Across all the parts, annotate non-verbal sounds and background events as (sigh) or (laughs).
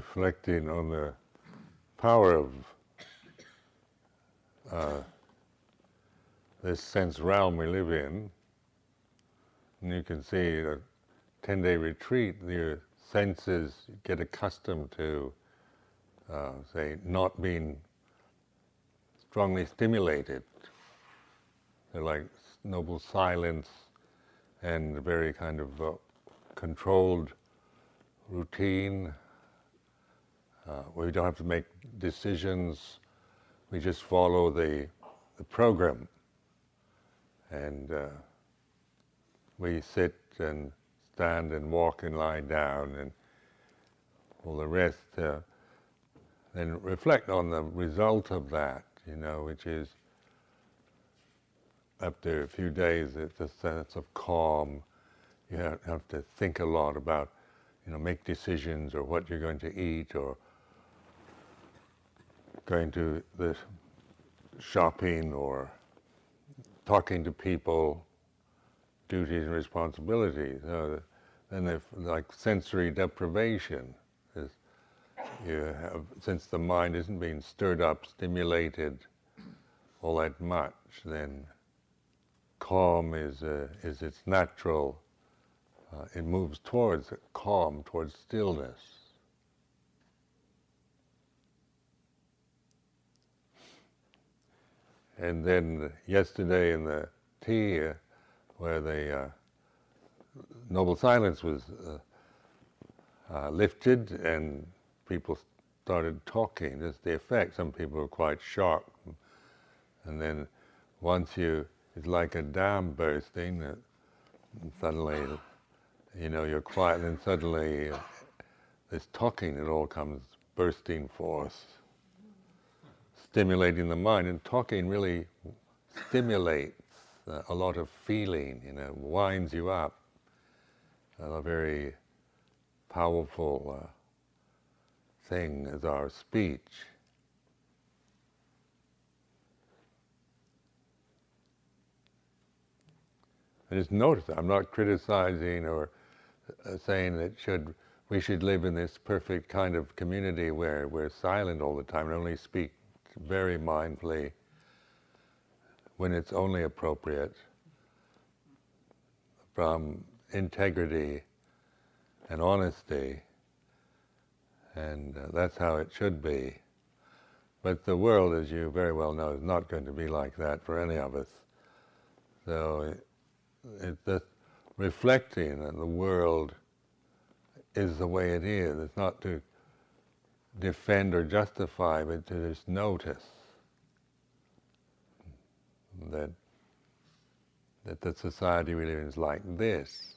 reflecting on the power of uh, this sense realm we live in, and you can see a 10 day retreat, your senses get accustomed to, uh, say, not being strongly stimulated. They're like noble silence and a very kind of uh, controlled routine. Uh, we don't have to make decisions. We just follow the, the program. And uh, we sit and stand and walk and lie down and all the rest. Uh, then reflect on the result of that, you know, which is after a few days, it's a sense of calm. You don't have to think a lot about, you know, make decisions or what you're going to eat or going to the shopping or talking to people, duties and responsibilities. Uh, then they like sensory deprivation. Is you have, since the mind isn't being stirred up, stimulated all that much, then calm is, uh, is its natural, uh, it moves towards calm, towards stillness. And then yesterday in the tea, uh, where the uh, noble silence was uh, uh, lifted and people started talking, just the effect. Some people were quite shocked. And then once you it's like a dam bursting. and suddenly, you know, you're quiet, and suddenly uh, this talking, it all comes bursting forth, stimulating the mind. And talking really stimulates uh, a lot of feeling, you know, winds you up. a very powerful uh, thing is our speech. Just notice it. I'm not criticizing or uh, saying that should we should live in this perfect kind of community where we're silent all the time and only speak very mindfully when it's only appropriate from integrity and honesty, and uh, that's how it should be. But the world, as you very well know, is not going to be like that for any of us. So it, that reflecting that the world is the way it is. It's not to defend or justify, but to just notice that that the society we live in is like this.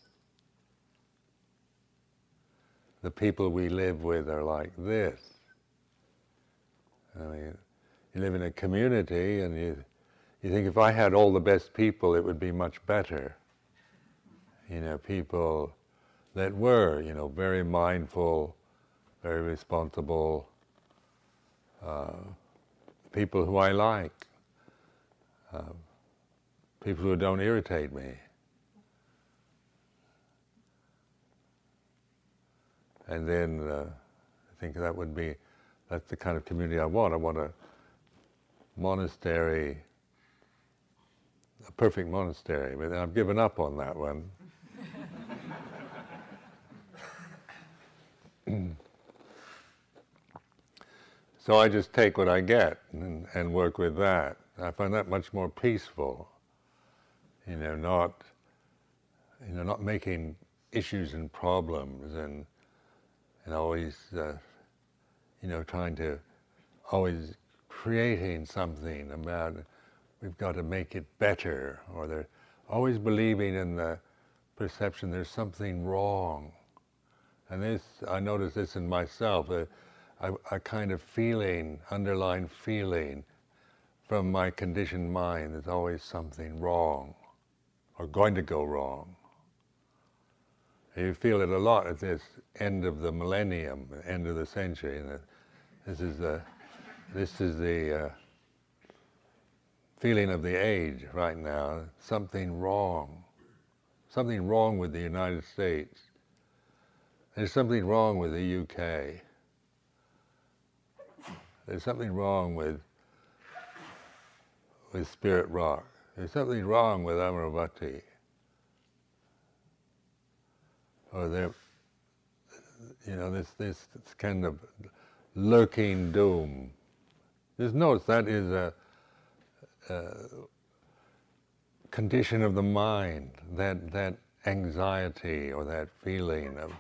The people we live with are like this. I mean, you live in a community and you you think if I had all the best people, it would be much better. You know, people that were, you know, very mindful, very responsible, uh, people who I like, uh, people who don't irritate me. And then uh, I think that would be, that's the kind of community I want. I want a monastery a perfect monastery, but I've given up on that one. (laughs) so I just take what I get and, and, work with that. I find that much more peaceful. You know, not you know, not making issues and problems and and always uh, you know trying to always creating something about we've got to make it better, or they're always believing in the perception there's something wrong. And this, I notice this in myself, a, a, a kind of feeling, underlying feeling from my conditioned mind, there's always something wrong or going to go wrong. You feel it a lot at this end of the millennium, end of the century. And this is the, this is the uh, feeling of the age right now something wrong. Something wrong with the United States. There's something wrong with the UK. There's something wrong with with Spirit Rock. There's something wrong with Amaravati. Or there, you know, this, this, kind of lurking doom. Just notice that is a, a condition of the mind, that, that anxiety or that feeling of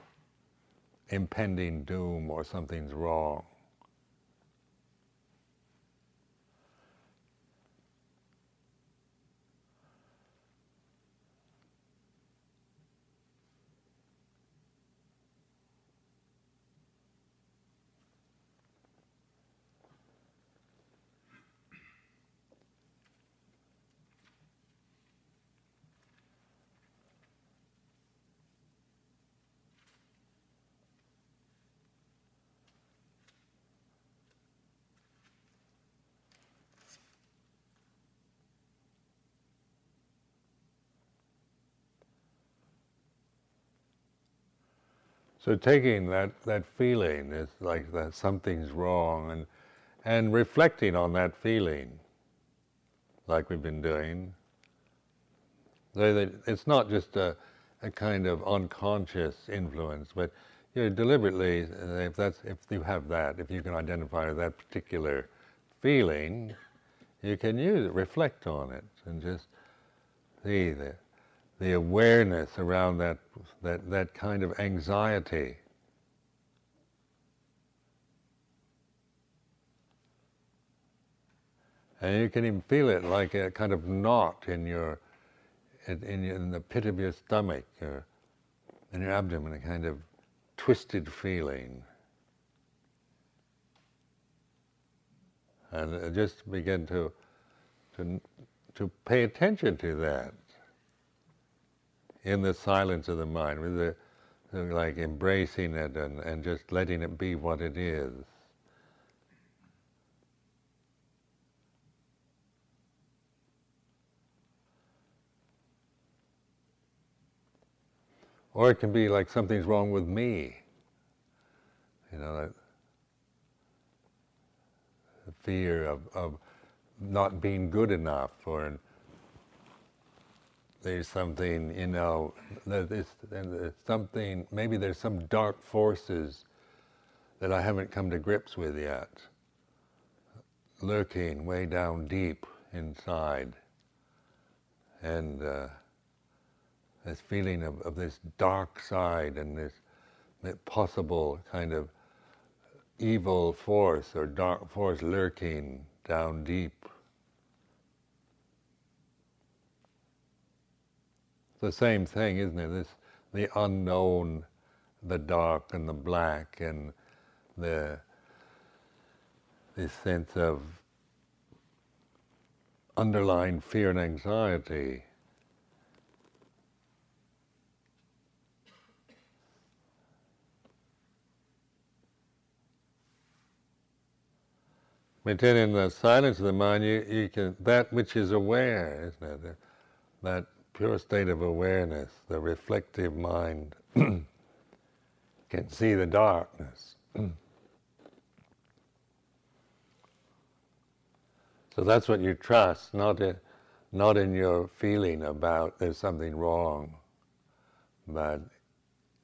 impending doom or something's wrong. So taking that, that feeling is like that something's wrong and and reflecting on that feeling, like we've been doing. So that it's not just a, a kind of unconscious influence, but you know, deliberately, uh, if that's if you have that, if you can identify that particular feeling, you can use it, reflect on it, and just see the the awareness around that, that, that kind of anxiety. And you can even feel it like a kind of knot in your, in, in the pit of your stomach or in your abdomen, a kind of twisted feeling. And just begin to, to, to pay attention to that in the silence of the mind, with the, like embracing it and, and just letting it be what it is. Or it can be like something's wrong with me. You know, the fear of, of not being good enough or there's something, you know, there's, there's something, maybe there's some dark forces that I haven't come to grips with yet, lurking way down deep inside. And uh, this feeling of, of this dark side and this possible kind of evil force or dark force lurking down deep the same thing, isn't it? This the unknown, the dark and the black, and the this sense of underlying fear and anxiety. Maintaining the silence of the mind, you, you can, that which is aware, isn't it? That pure state of awareness, the reflective mind (clears throat) can see the darkness. (clears throat) so that's what you trust, not in, not in your feeling about there's something wrong, but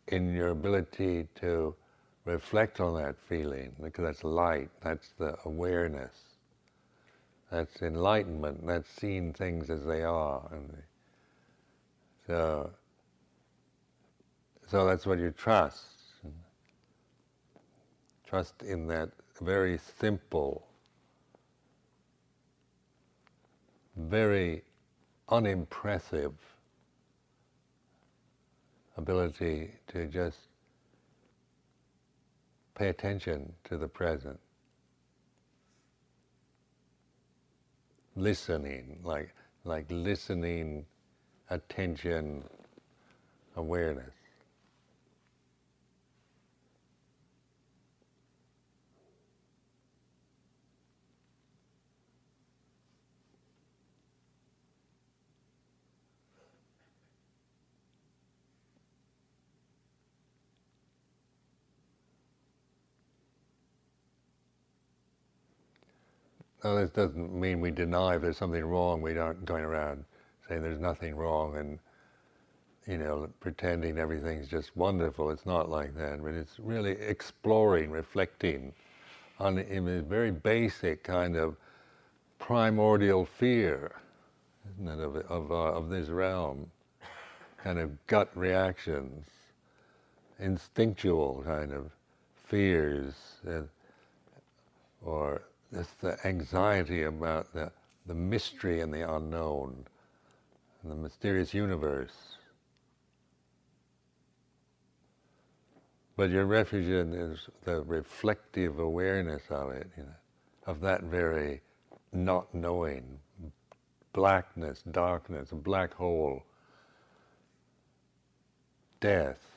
in your ability to reflect on that feeling, because that's light, that's the awareness, that's enlightenment, that's seeing things as they are. And so, so that's what you trust. Trust in that very simple, very unimpressive ability to just pay attention to the present. Listening, like like listening attention, awareness. Now, this doesn't mean we deny if there's something wrong, we aren't going around saying there's nothing wrong and you know pretending everything's just wonderful. It's not like that, but it's really exploring, reflecting on a very basic kind of primordial fear, it, of of, uh, of this realm, kind of gut reactions, instinctual kind of fears, uh, or just the anxiety about the, the mystery and the unknown, and the mysterious universe. But your refuge is the reflective awareness of it, you know, of that very not knowing, blackness, darkness, black hole, death.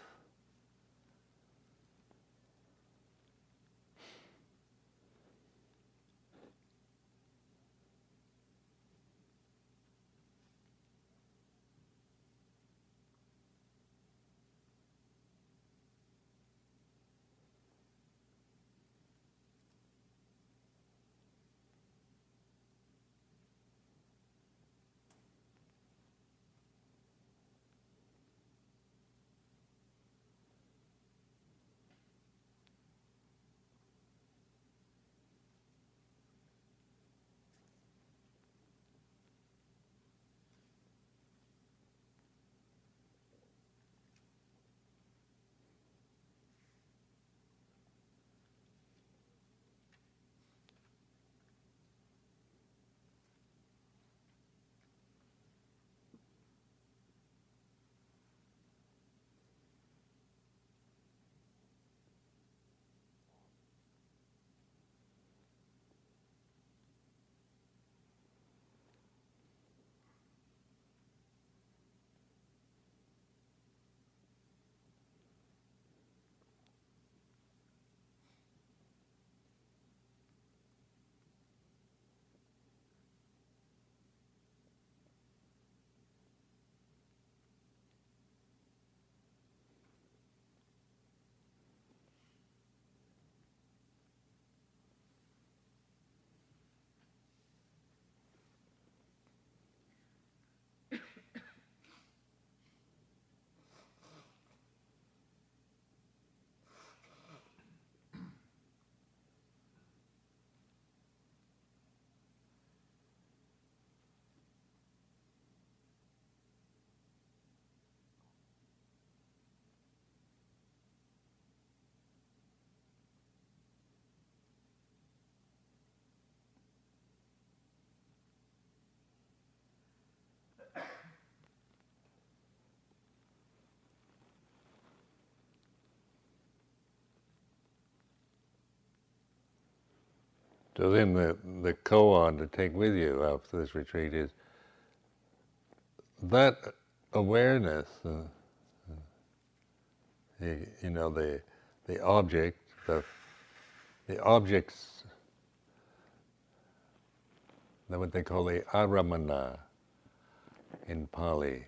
So then the, the koan to take with you after this retreat is that awareness, uh, uh, you know, the, the object, the, the objects, that what they call the aramana in Pali,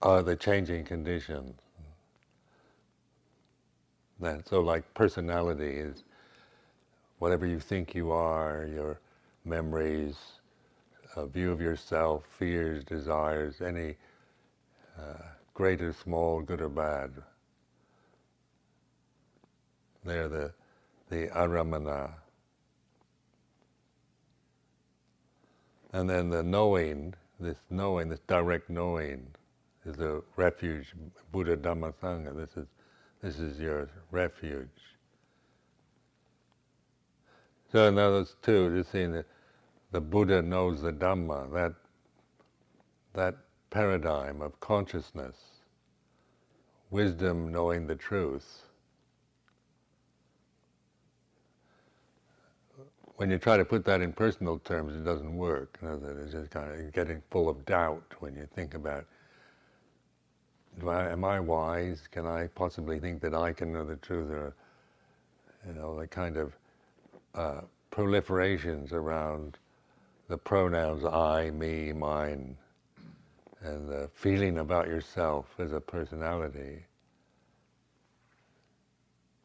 are the changing conditions. That so like personality is whatever you think you are, your memories, a view of yourself, fears, desires, any uh, great or small, good or bad. They're the the aramana. And then the knowing, this knowing, this direct knowing, is a refuge, Buddha Dhamma Sangha. This is this is your refuge. So in others too, just seeing that the Buddha knows the Dhamma, that that paradigm of consciousness, wisdom knowing the truth. When you try to put that in personal terms, it doesn't work. You know, it's just kind of getting full of doubt when you think about I, am I wise? Can I possibly think that I can know the truth? Or, you know, the kind of uh, proliferations around the pronouns I, me, mine, and the feeling about yourself as a personality.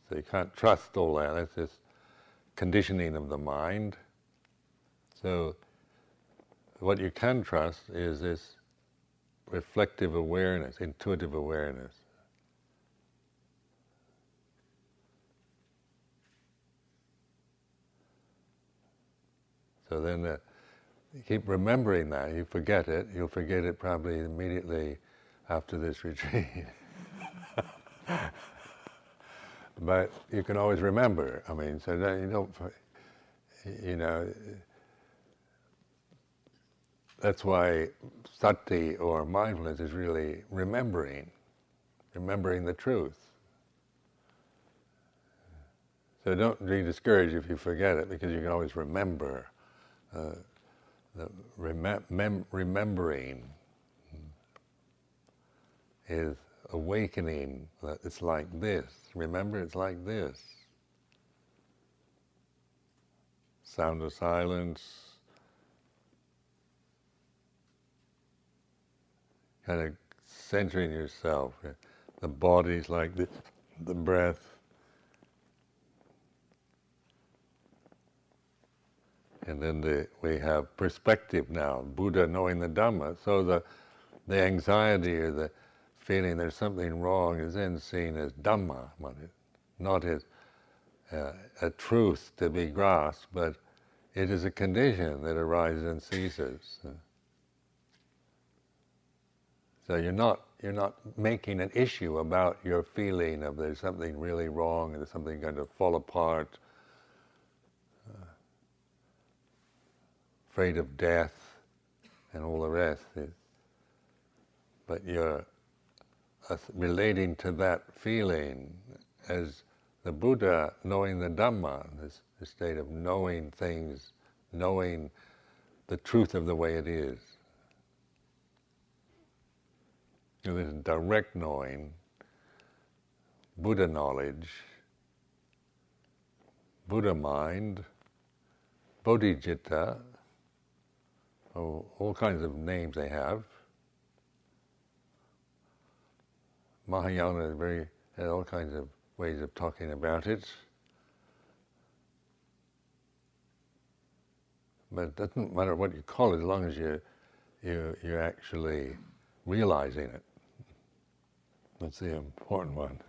So you can't trust all that. That's just conditioning of the mind. So what you can trust is this reflective awareness, intuitive awareness. So then uh, keep remembering that. You forget it, you'll forget it probably immediately after this (laughs) retreat. but you can always remember. I mean, so you don't, you know, that's why sati or mindfulness is really remembering, remembering the truth. So don't be discouraged if you forget it because you can always remember. Uh, the mem- remembering is awakening that it's like this. Remember, it's like this. Sound of silence, kind of centering yourself. The body's like this, the breath. And then the, we have perspective now, Buddha knowing the Dhamma. So the, the anxiety or the feeling there's something wrong is then seen as Dhamma, not as uh, a truth to be grasped, but it is a condition that arises and ceases. So you're not you're not making an issue about your feeling of there's something really wrong there's something going to fall apart. Afraid of death and all the rest. But you're uh, relating to that feeling as the Buddha knowing the Dhamma, this state of knowing things, knowing the truth of the way it is. This direct knowing, Buddha knowledge, Buddha mind, Bodhicitta, oh, all kinds of names they have. Mahayana very had all kinds of ways of talking about it. But it doesn't matter what you call it as long as you you you're actually realizing it. That's the important one.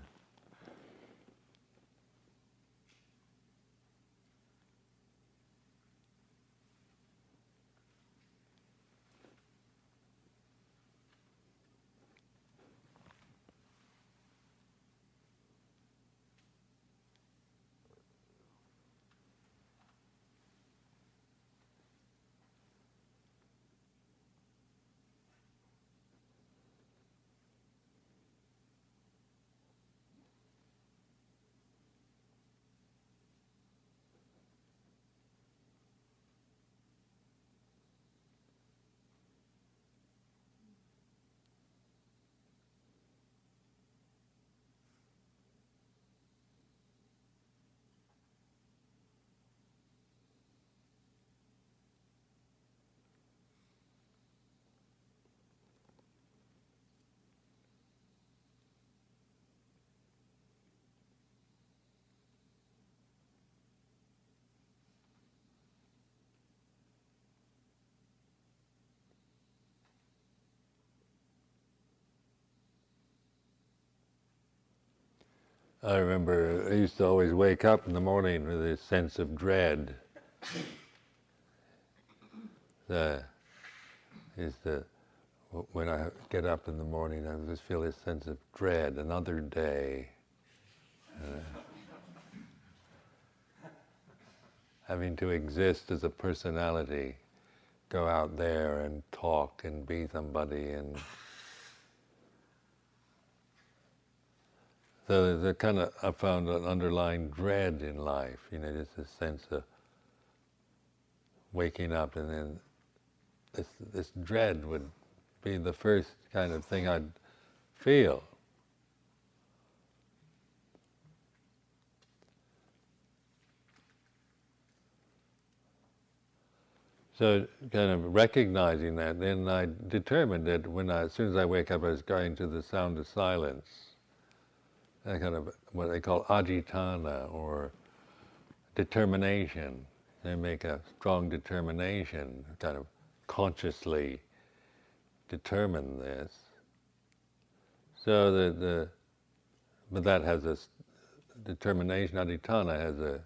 I remember I used to always wake up in the morning with a sense of dread. The, is the when I get up in the morning, I just feel this sense of dread. Another day, uh, having to exist as a personality, go out there and talk and be somebody and So there's a kind of, I found an underlying dread in life, you know, just a sense of waking up and then this, this dread would be the first kind of thing I'd feel. So, kind of recognizing that, then I determined that when I, as soon as I wake up, I was going to the sound of silence a kind of what they call adhitthana or determination. They make a strong determination, kind of consciously determine this. So the, the but that has a determination. Adhitthana has a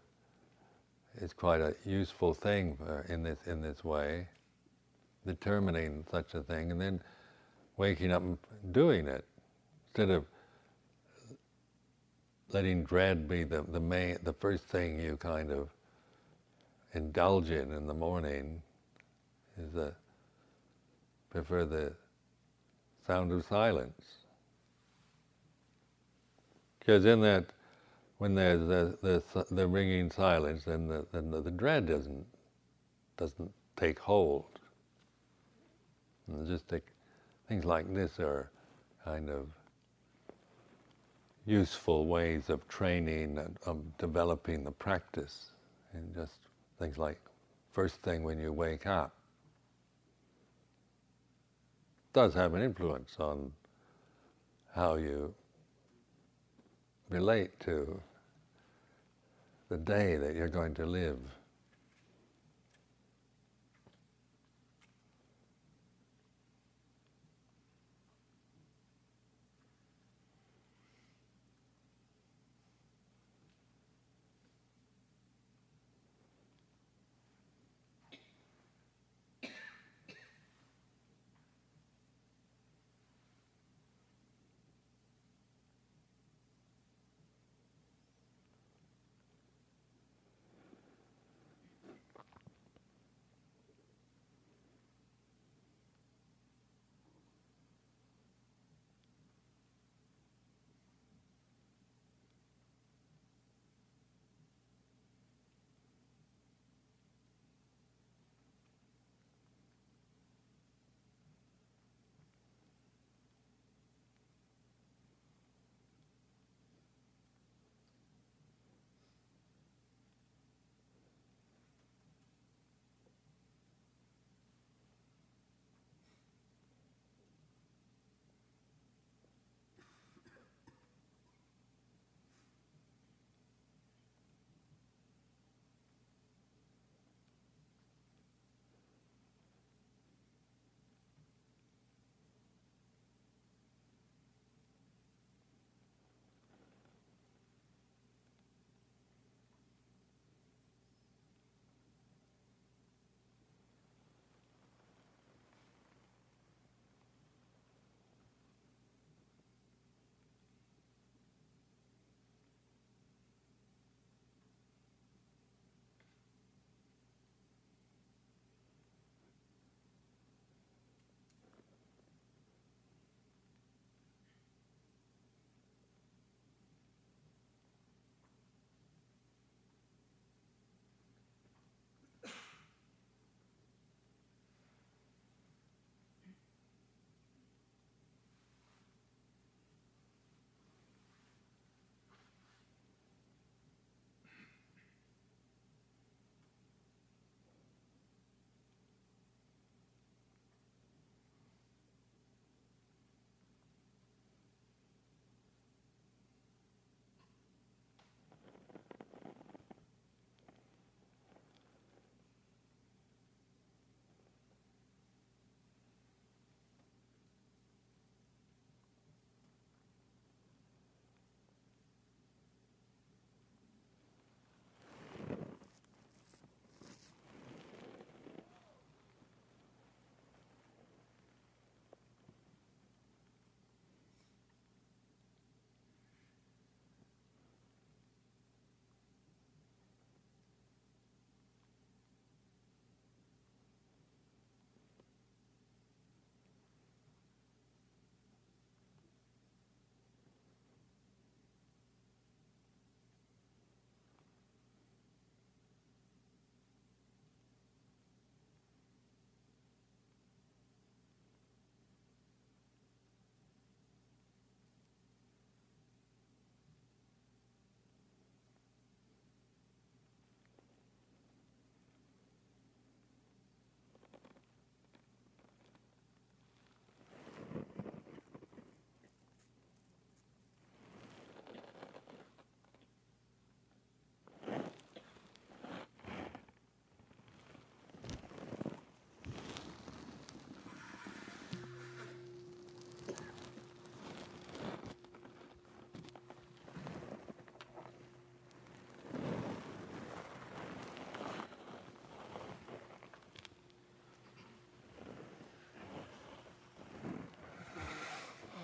is quite a useful thing uh, in this in this way, determining such a thing, and then waking up and doing it instead of letting dread be the, the main the first thing you kind of indulge in in the morning is the prefer the sound of silence. Because in that when there's the, the, the ringing silence then the, then the, the dread doesn't doesn't take hold. And just take, things like this are kind of useful ways of training and of developing the practice and just things like first thing when you wake up does have an influence on how you relate to the day that you're going to live.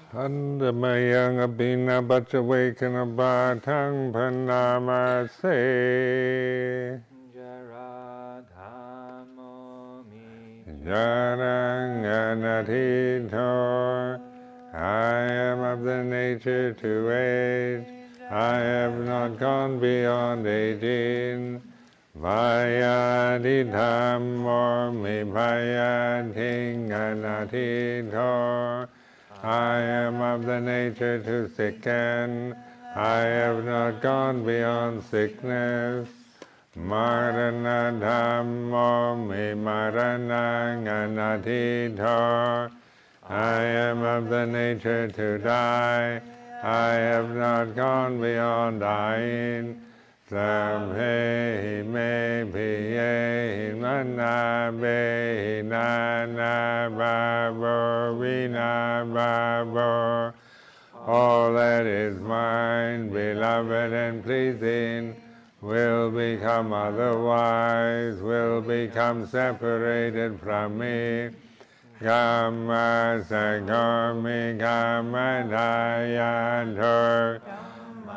Andamayang abina bachawakana batang panamase. Jaranganatito. I am of the nature to age. I have not gone beyond eighteen. Vayadi dhammo mi vayadi ganatito. I am of the nature to sicken. I have not gone beyond sickness. Marana dhammo me marana ganatito. I am of the nature to die. I have not gone beyond dying. Sabhe me piye mana be nana babo vina babo. All that is mine, beloved and pleasing, will become otherwise, will become separated from me. Kama sagami kama dayantor.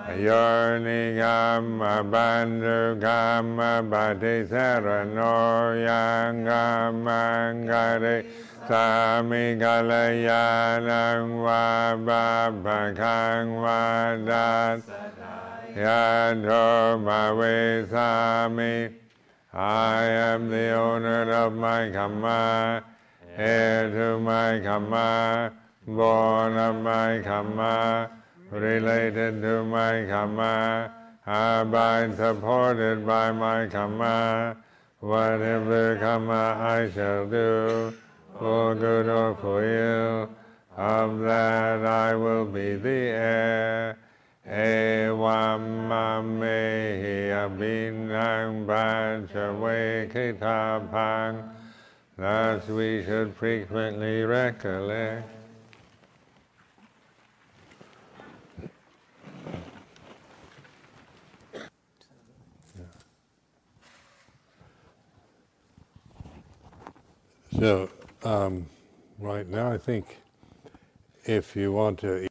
Yorni Gama Bandhu Gama Bhati Sarano Yangama Gare Sami Galayanang Vabhakang Vadat Yadho Bhave Sami. I am the owner of my karma, heir to my karma, born of my karma, related to my karma, abide supported by my karma, whatever karma I shall do, for good or for ill, of that I will be the heir. Evam mamehi abinang bhajawe kitapang. Thus we should frequently recollect. So, um, right now, I think if you want to.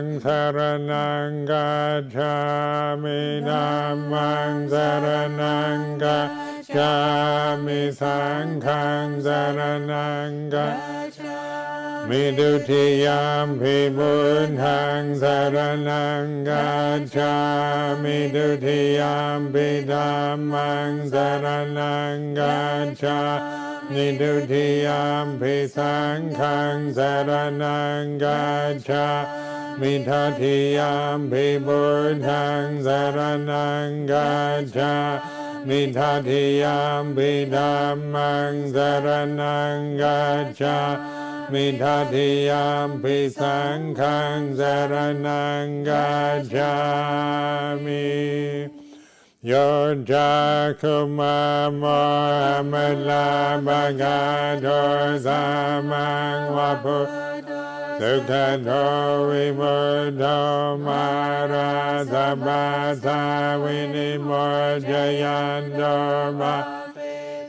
งสารณังกัจามิธัมมังสรณังกัจามิสังฆังสารณังกัจามิดุติยามพิบุญทังสารณังกัจามิดุติยามพิธัมมังสรณังกัจฉา มิดุติยามพิสังฆังสรณังกัจฉามิทัตถิยามพิบุญทังสรณังกัจฉามิทัตถิยามพิธัมมังสรณังกัจฉามิทัตถิยามพิสังฆังสรณังกั Yo Jakuma Mohammed Labagator Zamang Wapu Sukato Vimurdo Mara Sabata Winimur Jayandorma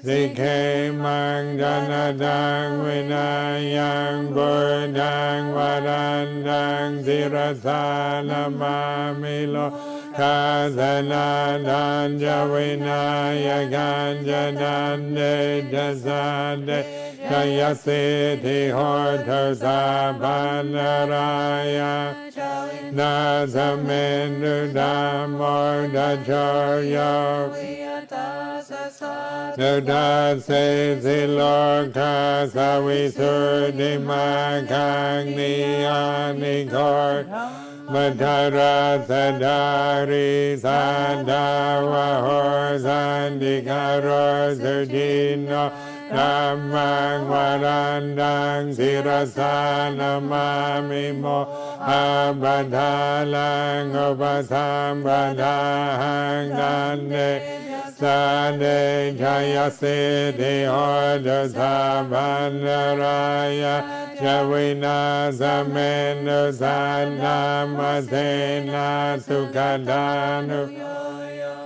Sikhe Manganadang Vinayang Burdang Varandang Sirasalamamilo Kazalananja Vinayaganja Dande Dasande Jayase Dehortarsa Bhandaraya Nazamendu Damordacharya Nudase Silorka Savisur Dimakagni Madhara Sadari Sadava Horsandikaro Sardino มาราสบาสาวินิโมจยันโตมาสิกเขมังจันตังวินายังบุญังวรันตังสิรสานามามิโล คาสนาดันจะวินายกันจะนันเดจะสาเดชยสิทธิโหทสาปันรายานาสเมนุดามอดาชโยนุดาเสสิโลกาสวิสุทธิมาคังนิยานิโค มัทราสดาริสันดาวะโหสันติคารสุจินโนธัมมังวรันดังสิรสานามามิโมอาบัทาลังอุปสัมปทาหังนันเนสาเดชยสิทธิโหตุสาพันรายา ชวินาสเมนุสันนามาเทนาสุขดานุโลกาสัพพะโพภคิเลสัจเจนาสันโดสยั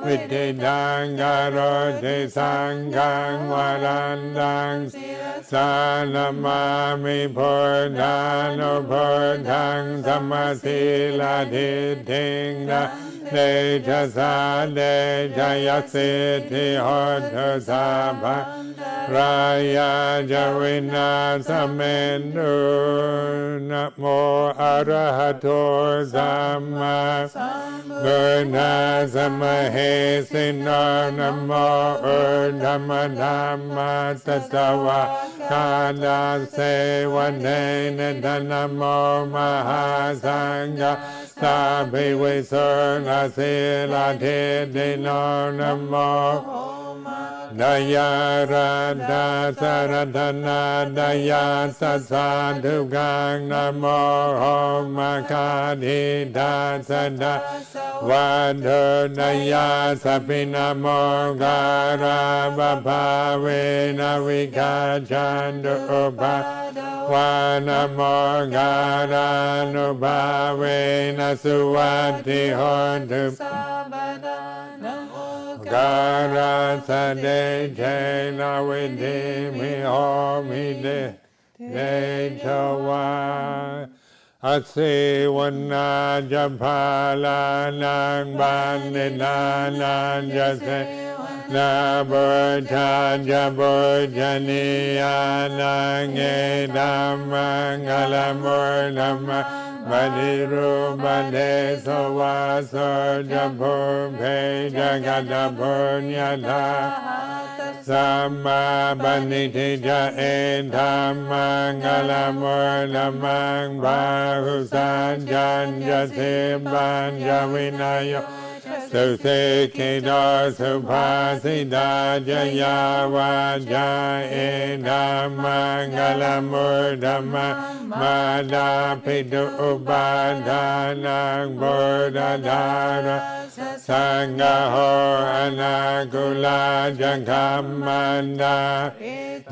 ขอจะสวากาดนามาวิธิดังการโติสังฆังวรันดัง สานามามิพุทธานุพุทธังธรรมสีลาทิทิงนะเดชะสาเดชะยสิทธิโหตุสาภะรายาจวินาสเมนุนะโมอะระหะโตสัมมาบุญนาสมะเฮสิโนนะโมอุธรรมธรรมาสสวะ คาดาเสวันเนนทนะโมมห Sinna Namo Ur Nama Nama Tatawa Kala Sewa Nene Dhanamo Mahasanga Sabi Visarna Sila Tidino Namo Daya Radha Saradhana Daya Sasadhugang Namo Homa Kadhi Dasada Vadhu Daya สารธนาดายาสัสสาทุกังนะโมโหมาคาธิดาสดาวันเดนายาสปินะโมการาบภาเวนะวิกาชันตุปะ วานโมการานุภาเวนะสุวัตติโหตุ การาสเดเชนาวิธิมิโหมิเดเดชวา อสิวันนาจะพาลานางบานเนนานาจะเสนาบุชาจะบุชนียานางเอดามังกลมุนัม บันิรูปันเทสวาสจะพุเพจะกัตพุญญาธาสัมมาปันิทิจะเอธรรมังกลมุลมังบา หุสันจันจะเทบันจะวินัย สุเสกิโตสุภาสิตาจยาวาจาเอธรรมังกลมุธรรมมาดาภิตุอุปาทานังบุตธาระสังฆโหอนาคุลาจังคัมมันดา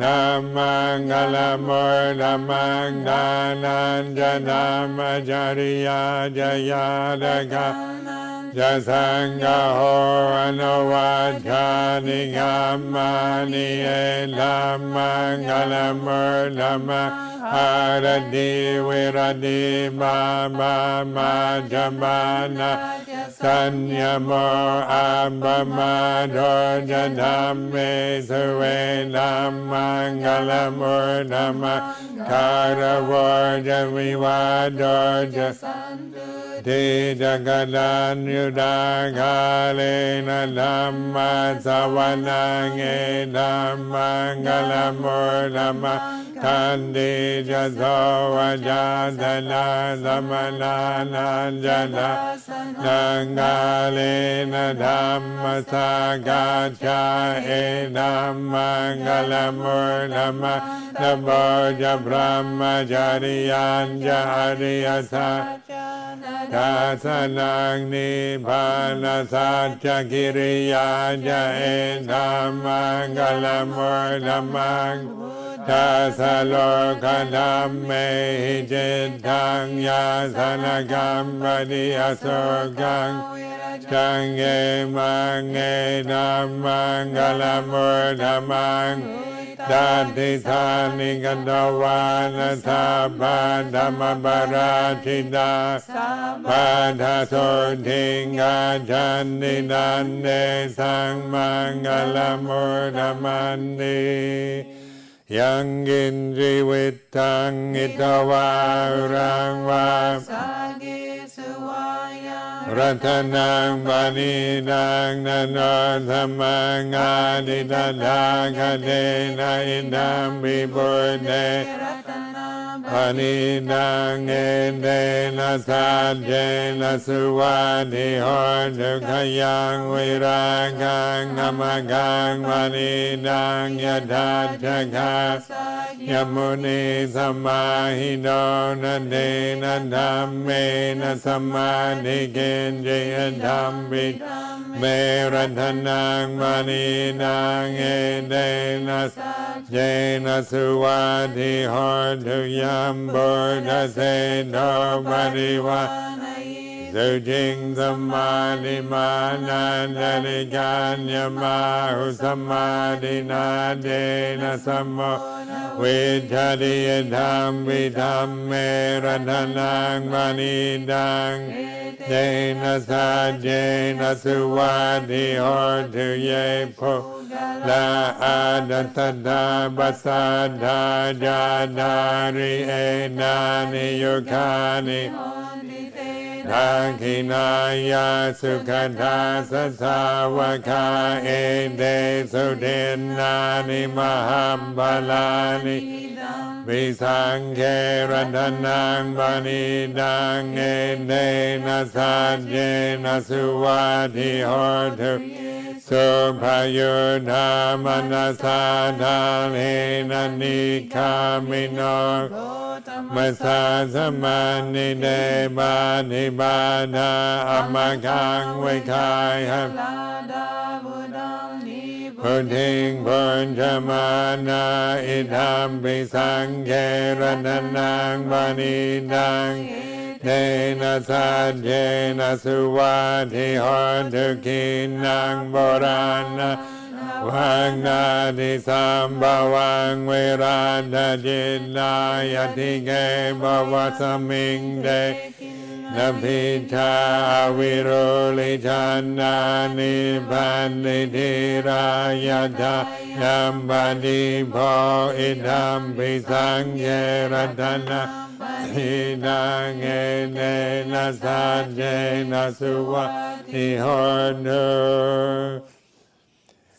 ธรรมังกลมุธรรมังดานันจะธรรมจริยาจยาดกาจะสั ho anawatani gamani elammangalamur lamma Haradi Viradi Mama Madhamana Sanyamo Abhamador Jadame Suvelam Mangalamurdama Karavor Javivador Jasandu อธรรมังกลมุธรรมังอารดีเวรดีมามามาจมานาสัญญโมอัมบมาโดจะธรรมเมสเวนัมมังกลมุธรรมคารวจะวิวาโดจะทิจักดันยุดาคาเลนะธรรมะสวนาเงธรรมังกลมุธรรมทันติจะโสวจาตนาสมนานันจนะนังกาเลนะธรรมสากาชาเอธรรมังกลมุธรรมนโมจะพระมจาริยันจะอริยสัจ ทาสนังนิพพานาสัจจกิริยาจะเอธรรมังกลมุธรรมัง ทัสโลกธรรมเมหิจิตทังยาสนกรรมปฏิยโสกังจังเกมังเงธรรมังกลมุธรรมังดัตติธานิกันตวานทาปาธรรมบาราชิตาปาทาโสทิงอาชันนินันเนสังมังกลมุธรรมันนี yang gendri wetang itawarang suwaya ratanang vaninang nanothamang aditadang kadena inam ratanang Aninang endena sadjena suwani hortukayang viragang namagang maninang yadhajagas yamuni samahino nadena dhammena samadhikin jayadhambit merantanang maninang endena sadjena suwani hortukayang Nam Bhurnate Narmani Va Sujing Samadhi Manandani Ganya Mahu Samadhi Nadena Sammo Vichadi Yadham Vitham Meranthanang Manidang Dena Sajena Suvadhi Hortu Yepo Vichadi ปุเตปานิดังเอเตนะสัจเจนะสุวัติโหตุขยังวิรากังนมกังปานิดังยะทัจจคายมุนีสมาหิโนนันเดนันธรรมเมนะสมาธิเกณฑ์เจธรรมปิเมรัตนังมานีนางเอเดนะเจนะสุวัติโหตุยัมบุตเสโนปริวาสุจิงสมาธิมานันตริการยมาหุสมาธินาเดนะสมโมวิชาดิยธรรมวิธรรมเมรัตนังมานีดังเจนะสัจเจนะสุวัติโหตุเยโพลาอาดัตตาบัสสะดาจาดาริเอนานิยุคานิทักขินายาสุขทาสสาวคาเอเดสุเดนนานิมหัมบาลานิวิสังเครัตนังบานิดังเอเดนะสัจเจนะสุวัติโหตุสุภายุ ธามนัสสาทาเลนะนิคามิโนมัสสาสมานิเดบานิบาดาอมคังไว้คายหับพุทธิงพุทธมานาอิธรรมปิสังเครตนังบานิดังเทนะสัจเจนะสุวัติโหตุกินังโบราณ วังนาติสัมบวังเวราณจิตนายติเกบวสมิงเดนพิชาวิโรลิชันนานิพันนิธิรายาทายัมบันิโพอิธัมปิสังเยรัตนาหินังเอเนนะสัจเจนะสุวัติโหตุ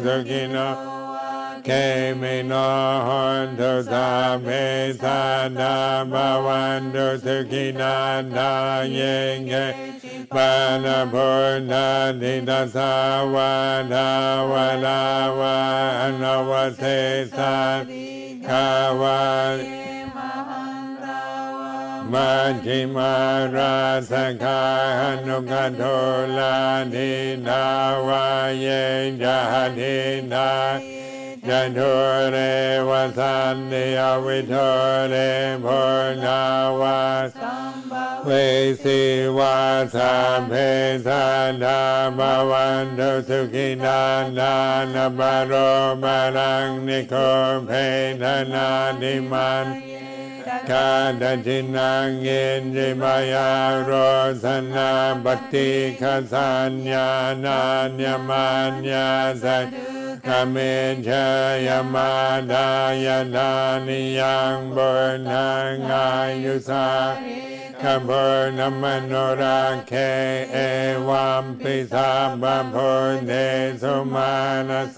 Dukino Kamino Hondo Dame Tana Mawando Dukina Na Yenge Manapurna Nidasa Wada Wada Wada Wada Wada Wada Wada มัจจิมาราสกานุกโทลาทินาวาเยจาทินา ยันโทเรวสันเนยวิโทเรโพนาวาเวสีวาสาเพสาดาบาวันตุสุขินานานาบารโรบารังนิโคเพทนาดิมันกาดจินังเยนจิมายาโรสนาปฏิคสัญญานาญมัญญาสัจกเมชยมาดายดานิยังบุญงายุสา kame jaya madaya dani yang bernang ayusa kaburna manora ke evam pisa bamburde sumanas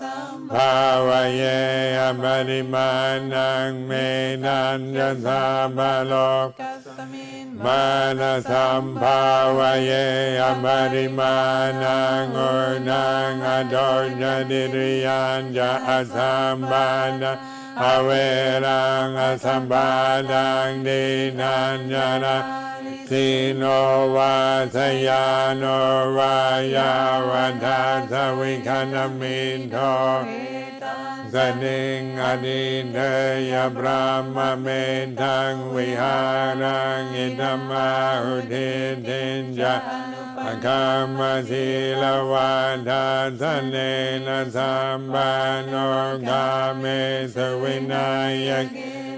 bhavaye amarimanang menanja sabalokas Manasam Bhavaye Amarimanang Urnang Adorjaniriya Aviranja Asambhadang Avirang Asambhadang Dinanjana Sino Vasayano Vaya Vadasa Vikanaminto Vita Sadaning Adinaya Brahma Medang Viharang Idamahudidinja Akama Sila Vada Sadena Samba Nogame Suvinayak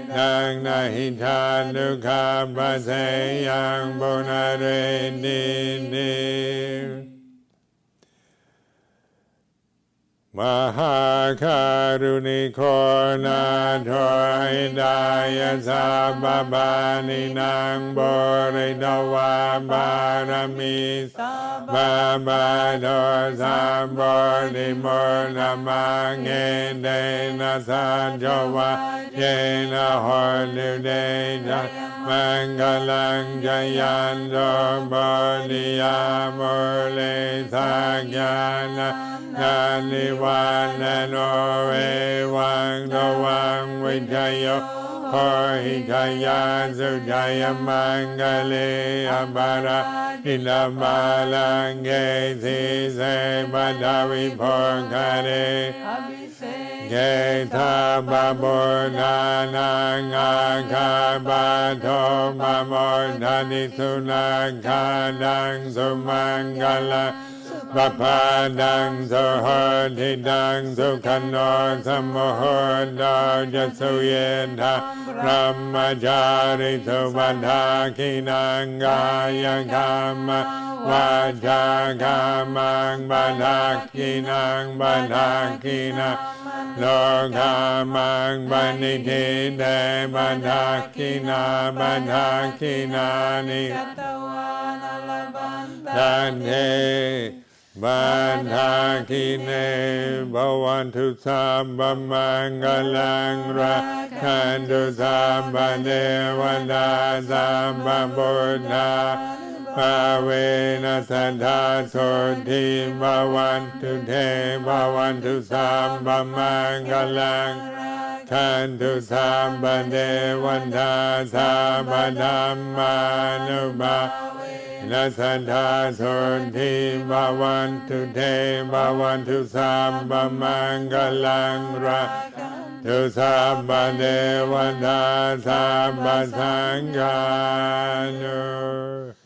Nang Nahitanu Kabaseyang Bonaredidinja Mahakarunikornatoindaya sababani nang boridawa barami sababado sabordimurna jena hordudeja mangalang jayando bordiyamurle sagyana one and ore wang the wang vijaya hori jaya sujaya mangale ambara ilamalange thise badavi bhogare Geta babonanang akabato mamordani sunang kadang sumangalang พระพาดังสุหทิดังสุขันโนสมโหดาจัสเยนทาระมมจาริสุวัฏาคินังกายกรรมวาจากามังบันทักกินังบันทักกินังโลกามังบันิทิเดบันทักกินาบันทักกินานิทันเท บันทาคิเนบวันทุสัมบมังกลังรักขันตุสัมปเนวันดาสัมปบุญนา ภาเวนัสธาโสทิภาวันตุเทภาวันตุสามบัมมังกลังทันตุสามปเดวันทาสาปธรรมานุบานัสธาโสทิภาวันตุเทภาวันตุสามบัมมังกลังราทุสัพพเดวตาสัพพสังฆานุ